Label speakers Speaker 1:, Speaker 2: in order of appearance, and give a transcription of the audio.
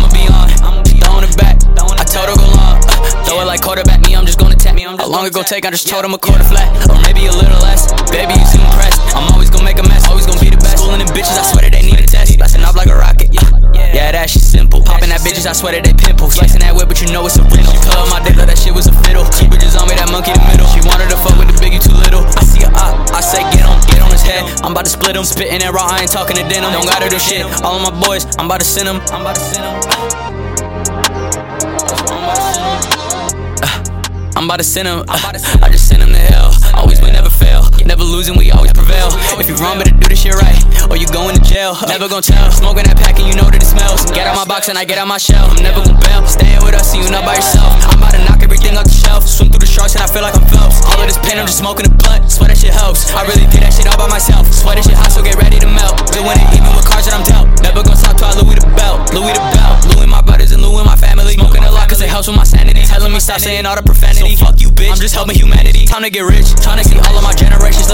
Speaker 1: I'ma be on. Throwing it back. I told her go long. Uh, throw it like quarterback. Me, I'm just gonna tap. me. How long it gon' take? I just told him a quarter flat, or maybe a little less. Baby, you seem impressed. I'm always gonna make a mess. Always gonna be the best. Schooling them bitches. I swear that they need a test. Blasting off like a rocket. Yeah, that shit simple. Popping that bitches. I swear that they pimples. Slicing that whip, but you know it's a rental. Cut my dick, that shit was a fiddle. Keep bitches on me. That monkey in the middle. Head. I'm about to split him, spitting that raw, I ain't talking to denim. Don't gotta do shit. All of my boys, I'm about to send them. I'm about to send them. I'm about to send him. Uh, I just send him to hell. Always win, never fail. Never losing, we always prevail. If you wrong, better do this shit right, or you going to jail. Never gonna tell. Smoking that pack and you know that it smells. Get out my box and I get out my shell. I'm never gonna bail. Staying with us, so you not by yourself. I'm about to knock everything off the shelf. Swim through the sharks and I feel like I'm Phelps. All of this pain, I'm just smoking a blunt. Swear that shit helps. I really did that shit all by myself. Stop saying all the profanity. So fuck you, bitch. I'm just helping humanity. Time to get rich. Trying to see all of my generations